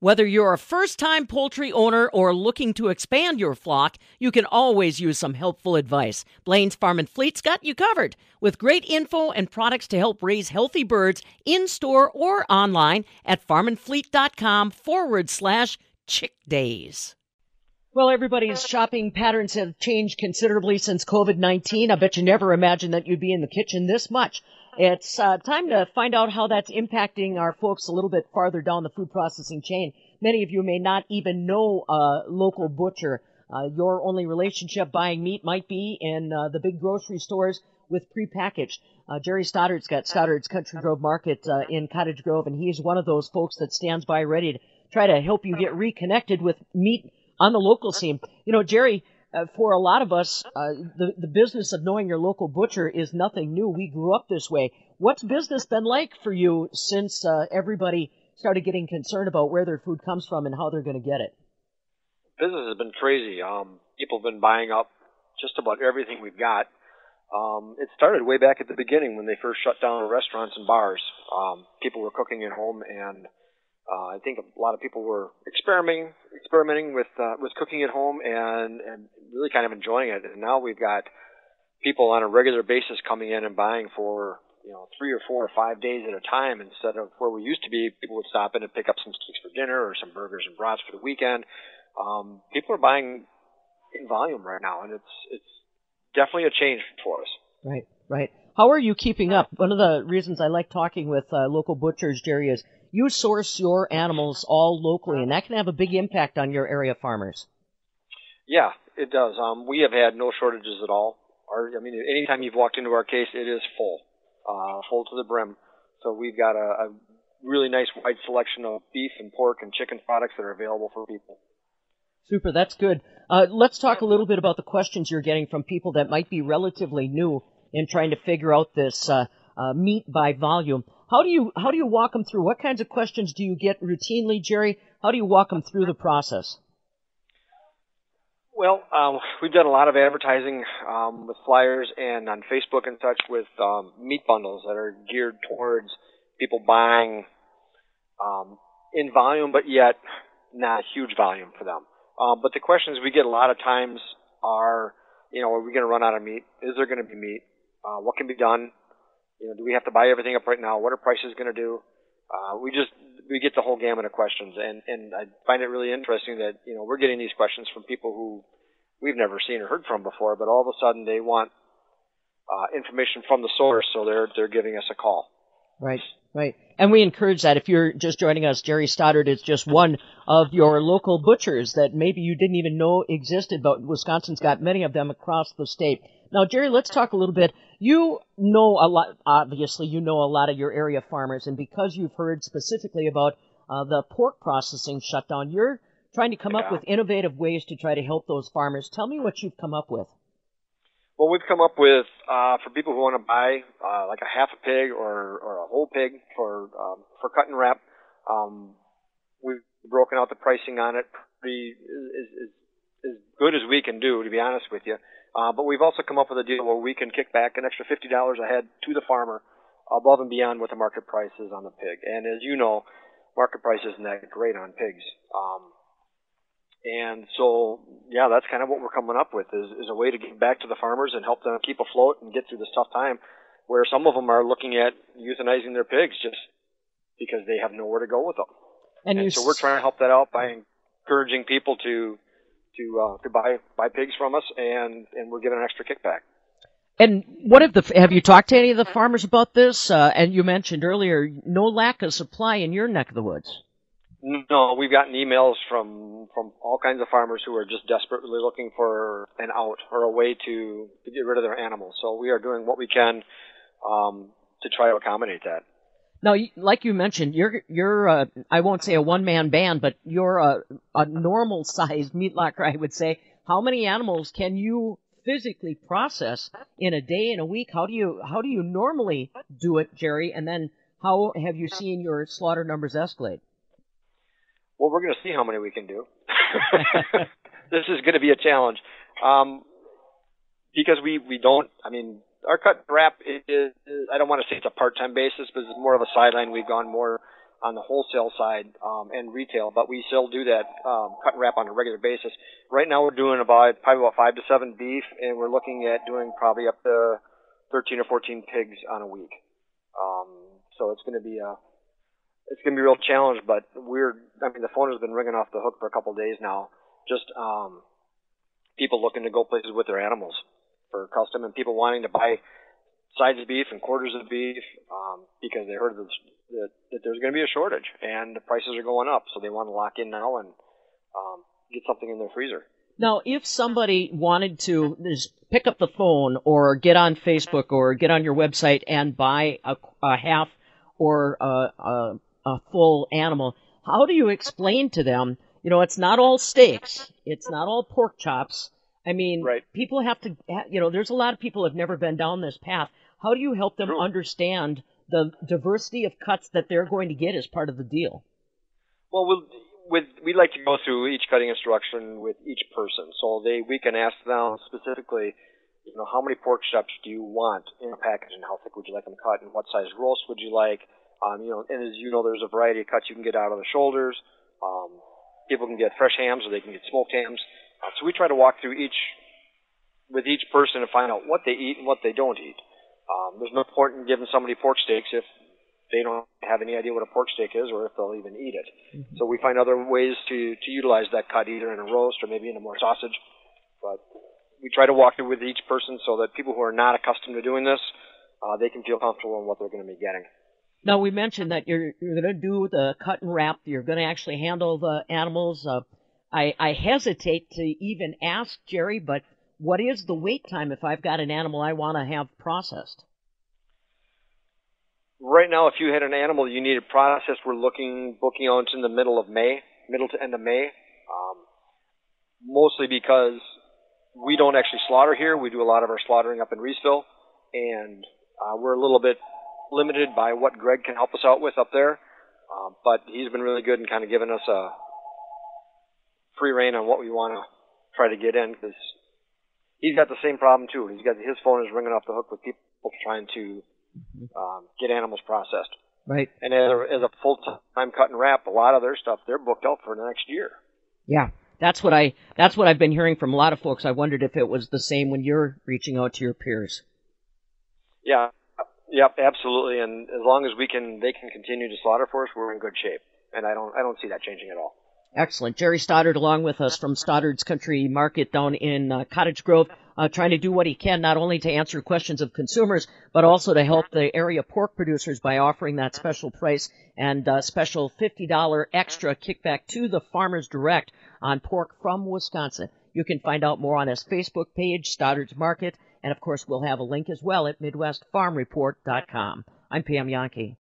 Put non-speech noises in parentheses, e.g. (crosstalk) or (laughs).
Whether you're a first time poultry owner or looking to expand your flock, you can always use some helpful advice. Blain's Farm and Fleet's got you covered with great info and products to help raise healthy birds in store or online at farmandfleet.com forward slash chick days. Well, everybody's shopping patterns have changed considerably since COVID 19. I bet you never imagined that you'd be in the kitchen this much. It's uh, time to find out how that's impacting our folks a little bit farther down the food processing chain. Many of you may not even know a local butcher. Uh, your only relationship buying meat might be in uh, the big grocery stores with prepackaged. Uh, Jerry Stoddard's got Stoddard's Country Grove Market uh, in Cottage Grove, and he's one of those folks that stands by ready to try to help you get reconnected with meat on the local scene. You know, Jerry, uh, for a lot of us, uh, the the business of knowing your local butcher is nothing new. We grew up this way. What's business been like for you since uh, everybody started getting concerned about where their food comes from and how they're going to get it? Business has been crazy. Um, people have been buying up just about everything we've got. Um, it started way back at the beginning when they first shut down restaurants and bars. Um, people were cooking at home and uh, I think a lot of people were experimenting, experimenting with uh, with cooking at home and and really kind of enjoying it. And now we've got people on a regular basis coming in and buying for you know three or four or five days at a time instead of where we used to be. People would stop in and pick up some steaks for dinner or some burgers and brats for the weekend. Um, people are buying in volume right now, and it's it's definitely a change for us. Right, right. How are you keeping up? One of the reasons I like talking with uh, local butchers, Jerry, is you source your animals all locally, and that can have a big impact on your area farmers. Yeah, it does. Um, we have had no shortages at all. Our, I mean, anytime you've walked into our case, it is full, uh, full to the brim. So we've got a, a really nice wide selection of beef and pork and chicken products that are available for people. Super, that's good. Uh, let's talk a little bit about the questions you're getting from people that might be relatively new in trying to figure out this uh, uh, meat by volume. How do you how do you walk them through? What kinds of questions do you get routinely, Jerry? How do you walk them through the process? Well, um, we've done a lot of advertising um, with flyers and on Facebook and such with um, meat bundles that are geared towards people buying um, in volume, but yet not huge volume for them. Um, but the questions we get a lot of times are, you know, are we going to run out of meat? Is there going to be meat? Uh, what can be done? You know, do we have to buy everything up right now? What are prices going to do? Uh, we just we get the whole gamut of questions, and and I find it really interesting that you know we're getting these questions from people who we've never seen or heard from before, but all of a sudden they want uh, information from the source, so they're they're giving us a call. Right, right. And we encourage that. If you're just joining us, Jerry Stoddard is just one of your local butchers that maybe you didn't even know existed, but Wisconsin's got many of them across the state. Now, Jerry, let's talk a little bit. You know a lot, obviously, you know a lot of your area farmers, and because you've heard specifically about uh, the pork processing shutdown, you're trying to come yeah. up with innovative ways to try to help those farmers. Tell me what you've come up with. Well, we've come up with uh, for people who want to buy uh, like a half a pig or, or a whole pig for um, for cut and wrap. Um, we've broken out the pricing on it pretty as, as, as good as we can do, to be honest with you. Uh, but we've also come up with a deal where we can kick back an extra $50 a head to the farmer above and beyond what the market price is on the pig. And as you know, market price isn't that great on pigs. Um, and so, yeah, that's kind of what we're coming up with is, is a way to get back to the farmers and help them keep afloat and get through this tough time where some of them are looking at euthanizing their pigs just because they have nowhere to go with them. And, and so we're trying to help that out by encouraging people to to uh, to buy buy pigs from us, and and we're giving an extra kickback. And what have the have you talked to any of the farmers about this? Uh, and you mentioned earlier no lack of supply in your neck of the woods. No, we've gotten emails from from all kinds of farmers who are just desperately looking for an out or a way to, to get rid of their animals. So we are doing what we can um, to try to accommodate that. Now, like you mentioned, you're you're uh, I won't say a one man band, but you're a, a normal (laughs) sized meat locker, I would say. How many animals can you physically process in a day in a week? How do you how do you normally do it, Jerry? And then how have you seen your slaughter numbers escalate? Well, we're going to see how many we can do. (laughs) this is going to be a challenge um, because we we don't. I mean, our cut wrap is, is I don't want to say it's a part-time basis, but it's more of a sideline. We've gone more on the wholesale side um, and retail, but we still do that um, cut and wrap on a regular basis. Right now, we're doing about probably about five to seven beef, and we're looking at doing probably up to 13 or 14 pigs on a week. Um, so it's going to be a it's going to be a real challenge, but we're I mean the phone has been ringing off the hook for a couple of days now. Just um, people looking to go places with their animals for custom, and people wanting to buy sides of beef and quarters of beef um, because they heard that, that, that there's going to be a shortage and the prices are going up, so they want to lock in now and um, get something in their freezer. Now, if somebody wanted to just pick up the phone or get on Facebook or get on your website and buy a, a half or a, a, a full animal, how do you explain to them? You know, it's not all steaks, it's not all pork chops. I mean, right. people have to, you know, there's a lot of people who have never been down this path. How do you help them True. understand the diversity of cuts that they're going to get as part of the deal? Well, we'll with we like to go through each cutting instruction with each person, so they we can ask them specifically, you know, how many pork chops do you want in a package, and how thick would you like them cut, and what size roast would you like? Um, you know, and as you know, there's a variety of cuts you can get out of the shoulders. Um, people can get fresh hams, or they can get smoked hams. Uh, so we try to walk through each with each person and find out what they eat and what they don't eat. Um, there's no point in giving somebody pork steaks if they don't have any idea what a pork steak is or if they'll even eat it. Mm-hmm. So we find other ways to, to utilize that cut either in a roast or maybe in a more sausage. But we try to walk through with each person so that people who are not accustomed to doing this, uh, they can feel comfortable in what they're going to be getting. Now we mentioned that you're you're going to do the cut and wrap. You're going to actually handle the animals. Uh, I I hesitate to even ask Jerry, but what is the wait time if I've got an animal I want to have processed? Right now, if you had an animal you needed processed, we're looking booking out in the middle of May, middle to end of May. Um, mostly because we don't actually slaughter here. We do a lot of our slaughtering up in Reeseville, and uh, we're a little bit limited by what Greg can help us out with up there. Um, but he's been really good in kind of giving us a free rein on what we want to try to get in because he's got the same problem too. He's got his phone is ringing off the hook with people trying to um, get animals processed. Right. And as a, as a full time cut and wrap, a lot of their stuff they're booked out for the next year. Yeah, that's what I that's what I've been hearing from a lot of folks. I wondered if it was the same when you're reaching out to your peers. Yeah, yep, absolutely. And as long as we can, they can continue to slaughter for us, we're in good shape. And I don't I don't see that changing at all. Excellent. Jerry Stoddard along with us from Stoddard's Country Market down in uh, Cottage Grove, uh, trying to do what he can not only to answer questions of consumers, but also to help the area pork producers by offering that special price and uh, special $50 extra kickback to the farmers direct on pork from Wisconsin. You can find out more on his Facebook page, Stoddard's Market, and of course we'll have a link as well at MidwestFarmReport.com. I'm Pam Jahnke.